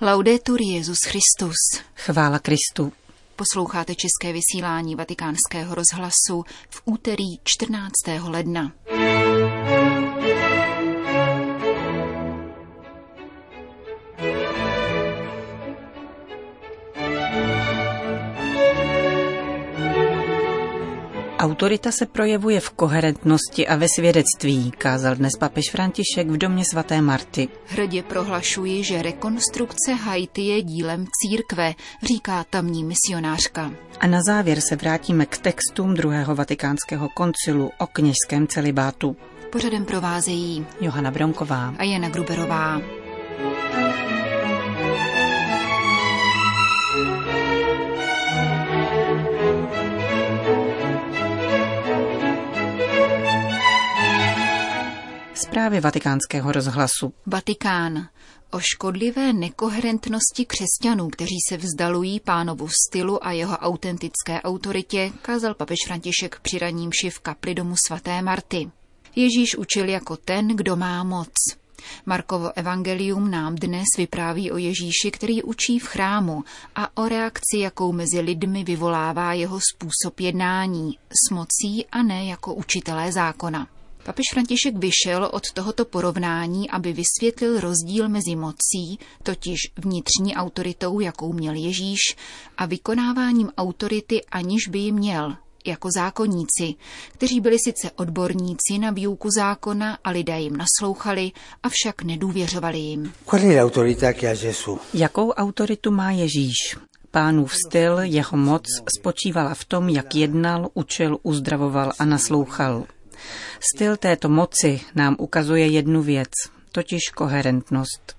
Laudetur Jezus Christus. Chvála Kristu. Posloucháte české vysílání Vatikánského rozhlasu v úterý 14. ledna. Autorita se projevuje v koherentnosti a ve svědectví, kázal dnes papež František v domě svaté Marty. Hrdě prohlašuji, že rekonstrukce Haiti je dílem církve, říká tamní misionářka. A na závěr se vrátíme k textům druhého vatikánského koncilu o kněžském celibátu. Pořadem provázejí Johana Bronková a Jana Gruberová. Zprávy vatikánského rozhlasu. Vatikán. O škodlivé nekoherentnosti křesťanů, kteří se vzdalují pánovu stylu a jeho autentické autoritě, kázal papež František při raním v kapli domu svaté Marty. Ježíš učil jako ten, kdo má moc. Markovo evangelium nám dnes vypráví o Ježíši, který učí v chrámu a o reakci, jakou mezi lidmi vyvolává jeho způsob jednání s mocí a ne jako učitelé zákona. Papež František vyšel od tohoto porovnání, aby vysvětlil rozdíl mezi mocí, totiž vnitřní autoritou, jakou měl Ježíš, a vykonáváním autority, aniž by ji měl, jako zákonníci, kteří byli sice odborníci na výuku zákona a lidé jim naslouchali, avšak nedůvěřovali jim. Jakou autoritu má Ježíš? Pánův styl, jeho moc spočívala v tom, jak jednal, učil, uzdravoval a naslouchal. Styl této moci nám ukazuje jednu věc, totiž koherentnost.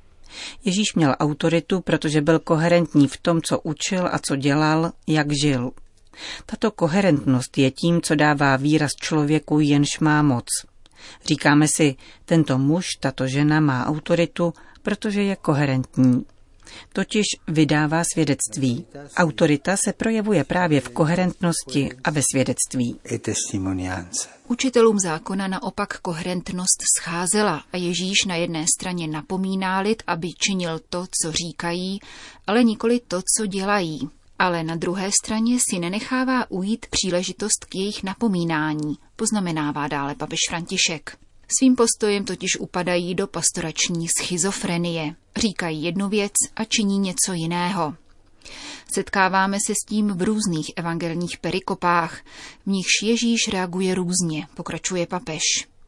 Ježíš měl autoritu, protože byl koherentní v tom, co učil a co dělal, jak žil. Tato koherentnost je tím, co dává výraz člověku, jenž má moc. Říkáme si, tento muž, tato žena má autoritu, protože je koherentní totiž vydává svědectví. Autorita se projevuje právě v koherentnosti a ve svědectví. E Učitelům zákona naopak koherentnost scházela a Ježíš na jedné straně napomíná lid, aby činil to, co říkají, ale nikoli to, co dělají. Ale na druhé straně si nenechává ujít příležitost k jejich napomínání, poznamenává dále papež František. Svým postojem totiž upadají do pastorační schizofrenie. Říkají jednu věc a činí něco jiného. Setkáváme se s tím v různých evangelních perikopách, v nichž Ježíš reaguje různě, pokračuje papež.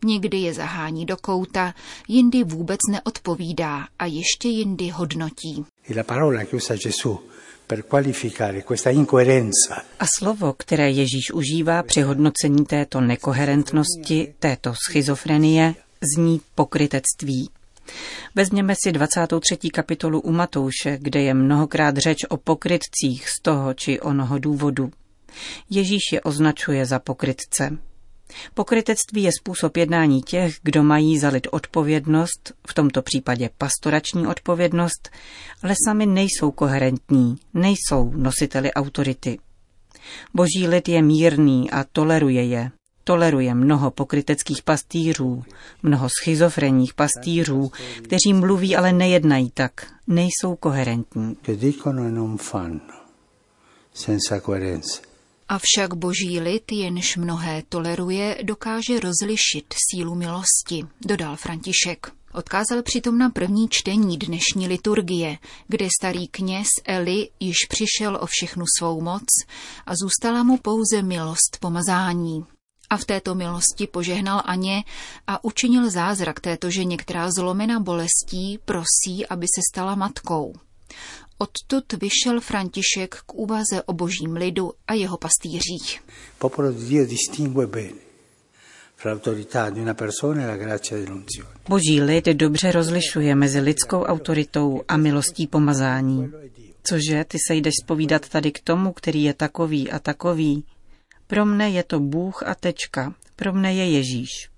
Někdy je zahání do kouta, jindy vůbec neodpovídá a ještě jindy hodnotí. E a slovo, které Ježíš užívá při hodnocení této nekoherentnosti, této schizofrenie, zní pokrytectví. Vezměme si 23. kapitolu u Matouše, kde je mnohokrát řeč o pokrytcích z toho či onoho důvodu. Ježíš je označuje za pokrytce. Pokrytectví je způsob jednání těch, kdo mají za lid odpovědnost, v tomto případě pastorační odpovědnost, ale sami nejsou koherentní, nejsou nositeli autority. Boží lid je mírný a toleruje je. Toleruje mnoho pokryteckých pastýřů, mnoho schizofrenních pastýřů, kteří mluví, ale nejednají tak, nejsou koherentní. Avšak boží lid, jenž mnohé toleruje, dokáže rozlišit sílu milosti, dodal František. Odkázal přitom na první čtení dnešní liturgie, kde starý kněz Eli již přišel o všechnu svou moc a zůstala mu pouze milost pomazání. A v této milosti požehnal Aně a učinil zázrak této ženě, která zlomena bolestí prosí, aby se stala matkou. Odtud vyšel František k úvaze o božím lidu a jeho pastýřích. Boží lid dobře rozlišuje mezi lidskou autoritou a milostí pomazání. Cože, ty se jdeš spovídat tady k tomu, který je takový a takový? Pro mne je to Bůh a tečka, pro mne je Ježíš.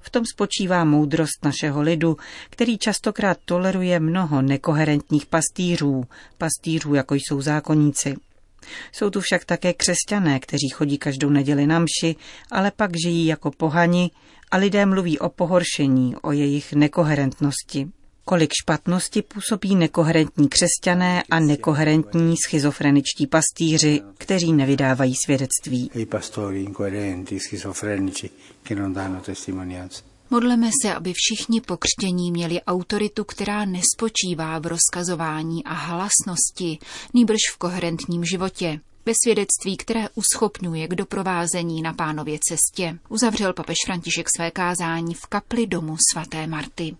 V tom spočívá moudrost našeho lidu, který častokrát toleruje mnoho nekoherentních pastýřů, pastýřů, jako jsou zákonníci. Jsou tu však také křesťané, kteří chodí každou neděli na mši, ale pak žijí jako pohani a lidé mluví o pohoršení, o jejich nekoherentnosti. Kolik špatnosti působí nekoherentní křesťané a nekoherentní schizofreničtí pastýři, kteří nevydávají svědectví. Modleme se, aby všichni pokřtění měli autoritu, která nespočívá v rozkazování a hlasnosti, nýbrž v koherentním životě, ve svědectví, které uschopňuje k doprovázení na pánově cestě, uzavřel papež František své kázání v kapli domu svaté Marty.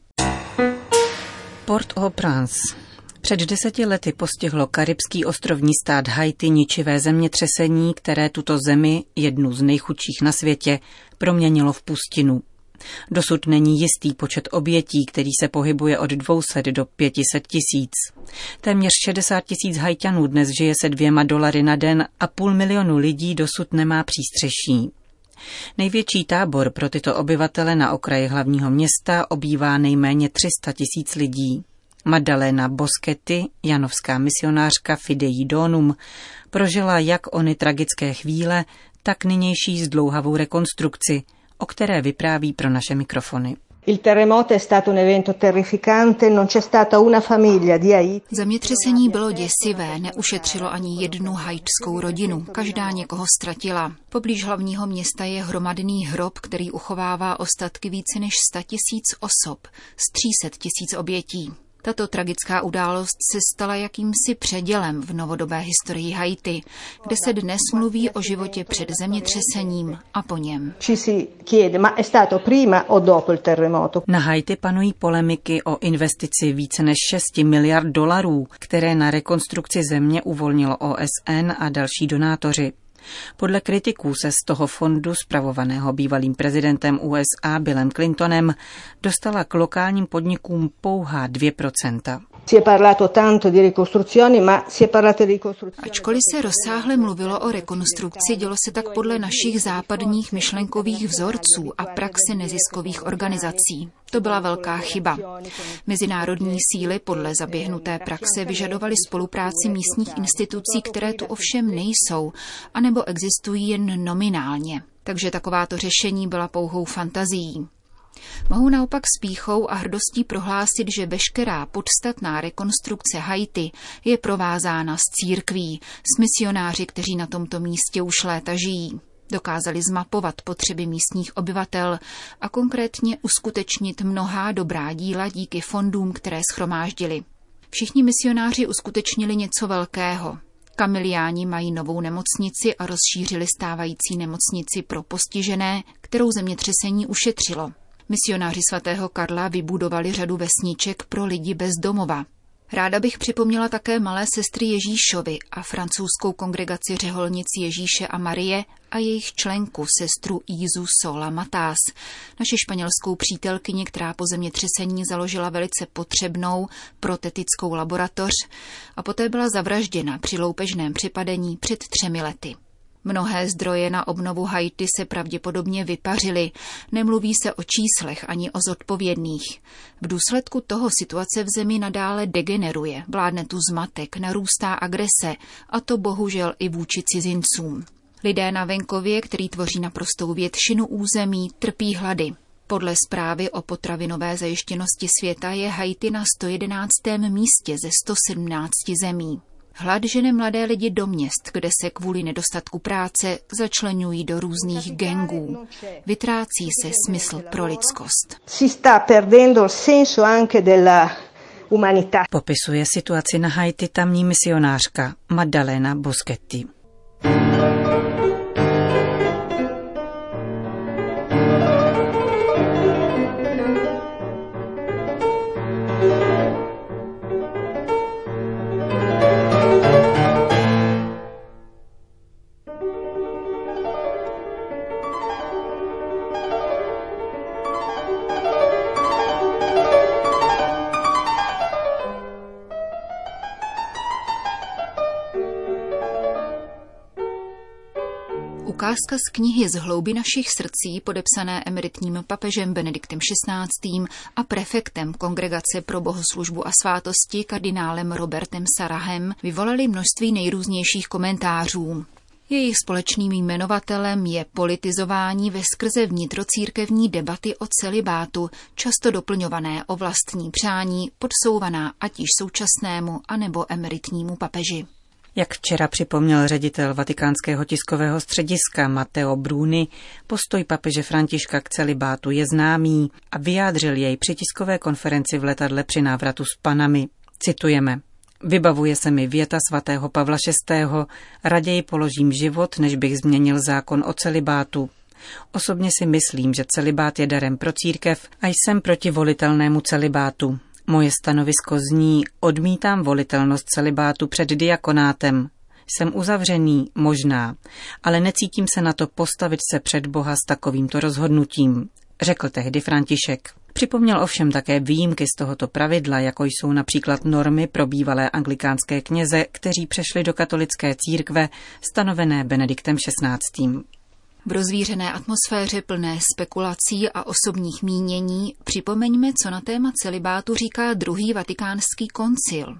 Port-au-Prince před deseti lety postihlo karibský ostrovní stát Haiti ničivé zemětřesení, které tuto zemi, jednu z nejchudších na světě, proměnilo v pustinu. Dosud není jistý počet obětí, který se pohybuje od 200 do 500 tisíc. Téměř 60 tisíc hajťanů dnes žije se dvěma dolary na den a půl milionu lidí dosud nemá přístřeší. Největší tábor pro tyto obyvatele na okraji hlavního města obývá nejméně 300 tisíc lidí. Madalena Boskety, janovská misionářka Fidei Donum, prožila jak ony tragické chvíle, tak nynější zdlouhavou rekonstrukci, o které vypráví pro naše mikrofony. Il terremoto è stato un evento terrificante, non c'è stata una famiglia di Haiti. Zemětřesení bylo děsivé, neušetřilo ani jednu haitskou rodinu, každá někoho ztratila. Poblíž hlavního města je hromadný hrob, který uchovává ostatky více než 100 tisíc osob, z 300 tisíc obětí. Tato tragická událost se stala jakýmsi předělem v novodobé historii Haiti, kde se dnes mluví o životě před zemětřesením a po něm. Na Haiti panují polemiky o investici více než 6 miliard dolarů, které na rekonstrukci země uvolnilo OSN a další donátoři. Podle kritiků se z toho fondu, spravovaného bývalým prezidentem USA Billem Clintonem, dostala k lokálním podnikům pouhá 2%. Ačkoliv se rozsáhle mluvilo o rekonstrukci, dělo se tak podle našich západních myšlenkových vzorců a praxe neziskových organizací. To byla velká chyba. Mezinárodní síly podle zaběhnuté praxe vyžadovaly spolupráci místních institucí, které tu ovšem nejsou, anebo existují jen nominálně. Takže takováto řešení byla pouhou fantazií. Mohu naopak s píchou a hrdostí prohlásit, že veškerá podstatná rekonstrukce Haiti je provázána s církví, s misionáři, kteří na tomto místě už léta žijí. Dokázali zmapovat potřeby místních obyvatel a konkrétně uskutečnit mnohá dobrá díla díky fondům, které schromáždili. Všichni misionáři uskutečnili něco velkého. Kamiliáni mají novou nemocnici a rozšířili stávající nemocnici pro postižené, kterou zemětřesení ušetřilo. Misionáři svatého Karla vybudovali řadu vesniček pro lidi bez domova. Ráda bych připomněla také malé sestry Ježíšovi a francouzskou kongregaci řeholnic Ježíše a Marie a jejich členku, sestru Izu Sola Matás, naši španělskou přítelkyni, která po zemětřesení založila velice potřebnou protetickou laboratoř a poté byla zavražděna při loupežném připadení před třemi lety. Mnohé zdroje na obnovu Haiti se pravděpodobně vypařily. Nemluví se o číslech ani o zodpovědných. V důsledku toho situace v zemi nadále degeneruje, vládne tu zmatek, narůstá agrese a to bohužel i vůči cizincům. Lidé na venkově, který tvoří naprostou většinu území, trpí hlady. Podle zprávy o potravinové zajištěnosti světa je Haiti na 111. místě ze 117 zemí. Hlad žene mladé lidi do měst, kde se kvůli nedostatku práce začlenují do různých gengů. Vytrácí se smysl pro lidskost. Popisuje situaci na Haiti tamní misionářka Maddalena Boschetti. Ukázka z knihy Z hlouby našich srdcí, podepsané emeritním papežem Benediktem XVI. a prefektem Kongregace pro bohoslužbu a svátosti kardinálem Robertem Sarahem, vyvolaly množství nejrůznějších komentářů. Jejich společným jmenovatelem je politizování ve skrze vnitrocírkevní debaty o celibátu, často doplňované o vlastní přání, podsouvaná ať již současnému anebo emeritnímu papeži. Jak včera připomněl ředitel vatikánského tiskového střediska Matteo Bruni, postoj papeže Františka k celibátu je známý a vyjádřil jej při tiskové konferenci v letadle při návratu s panami. Citujeme. Vybavuje se mi věta svatého Pavla VI. Raději položím život, než bych změnil zákon o celibátu. Osobně si myslím, že celibát je darem pro církev a jsem proti volitelnému celibátu. Moje stanovisko zní, odmítám volitelnost celibátu před diakonátem. Jsem uzavřený, možná, ale necítím se na to postavit se před Boha s takovýmto rozhodnutím, řekl tehdy František. Připomněl ovšem také výjimky z tohoto pravidla, jako jsou například normy pro bývalé anglikánské kněze, kteří přešli do katolické církve stanovené Benediktem XVI. V rozvířené atmosféře plné spekulací a osobních mínění připomeňme, co na téma celibátu říká druhý vatikánský koncil.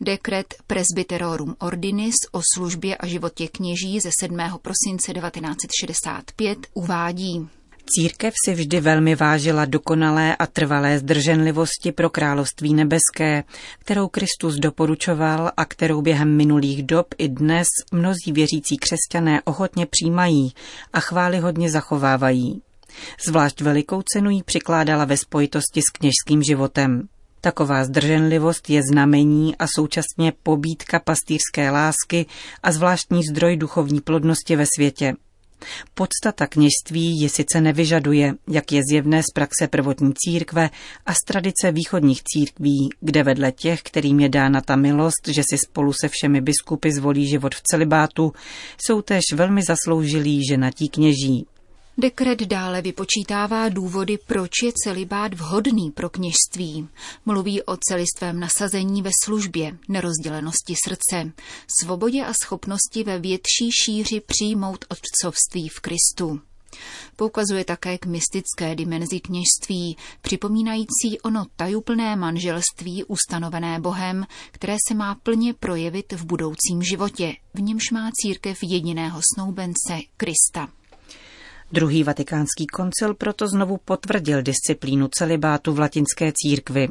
Dekret Presbyterorum Ordinis o službě a životě kněží ze 7. prosince 1965 uvádí. Církev si vždy velmi vážila dokonalé a trvalé zdrženlivosti pro království nebeské, kterou Kristus doporučoval a kterou během minulých dob i dnes mnozí věřící křesťané ochotně přijímají a chvály hodně zachovávají. Zvlášť velikou cenu jí přikládala ve spojitosti s kněžským životem. Taková zdrženlivost je znamení a současně pobídka pastýřské lásky a zvláštní zdroj duchovní plodnosti ve světě. Podstata kněžství ji sice nevyžaduje, jak je zjevné z praxe prvotní církve a z tradice východních církví, kde vedle těch, kterým je dána ta milost, že si spolu se všemi biskupy zvolí život v celibátu, jsou též velmi zasloužilí ženatí kněží. Dekret dále vypočítává důvody, proč je celibát vhodný pro kněžství. Mluví o celistvém nasazení ve službě, nerozdělenosti srdce, svobodě a schopnosti ve větší šíři přijmout otcovství v Kristu. Poukazuje také k mystické dimenzi kněžství, připomínající ono tajuplné manželství ustanovené Bohem, které se má plně projevit v budoucím životě, v němž má církev jediného snoubence Krista. Druhý vatikánský koncil proto znovu potvrdil disciplínu celibátu v latinské církvi.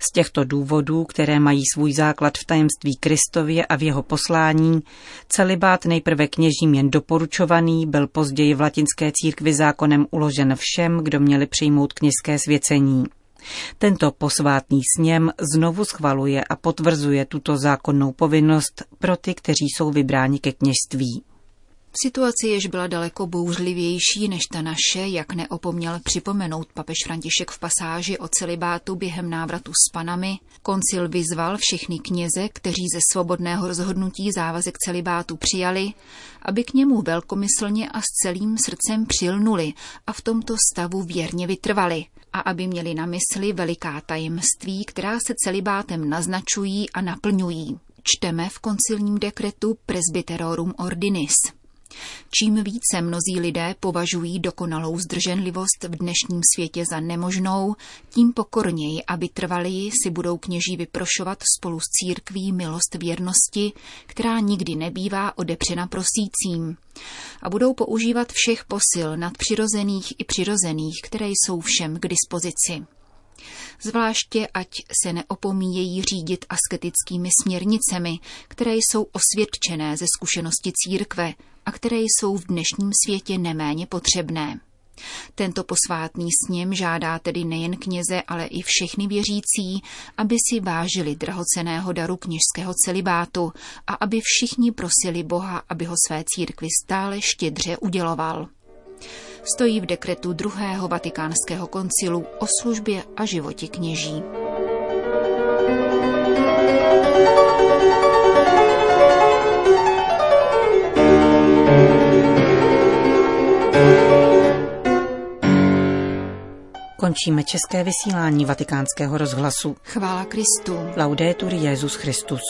Z těchto důvodů, které mají svůj základ v tajemství Kristově a v jeho poslání, celibát nejprve kněžím jen doporučovaný, byl později v latinské církvi zákonem uložen všem, kdo měli přijmout kněžské svěcení. Tento posvátný sněm znovu schvaluje a potvrzuje tuto zákonnou povinnost pro ty, kteří jsou vybráni ke kněžství. V situaci jež byla daleko bouřlivější než ta naše, jak neopomněl připomenout papež František v pasáži o celibátu během návratu s panami, koncil vyzval všechny kněze, kteří ze svobodného rozhodnutí závazek celibátu přijali, aby k němu velkomyslně a s celým srdcem přilnuli a v tomto stavu věrně vytrvali a aby měli na mysli veliká tajemství, která se celibátem naznačují a naplňují. Čteme v koncilním dekretu Presbyterorum Ordinis. Čím více mnozí lidé považují dokonalou zdrženlivost v dnešním světě za nemožnou, tím pokorněji, aby trvalí, si budou kněží vyprošovat spolu s církví milost věrnosti, která nikdy nebývá odepřena prosícím. A budou používat všech posil nadpřirozených i přirozených, které jsou všem k dispozici zvláště ať se neopomíjejí řídit asketickými směrnicemi, které jsou osvědčené ze zkušenosti církve a které jsou v dnešním světě neméně potřebné. Tento posvátný sněm žádá tedy nejen kněze, ale i všechny věřící, aby si vážili drahoceného daru kněžského celibátu a aby všichni prosili Boha, aby ho své církvi stále štědře uděloval stojí v dekretu druhého vatikánského koncilu o službě a životě kněží. Končíme české vysílání vatikánského rozhlasu. Chvála Kristu. Laudetur Jezus Christus.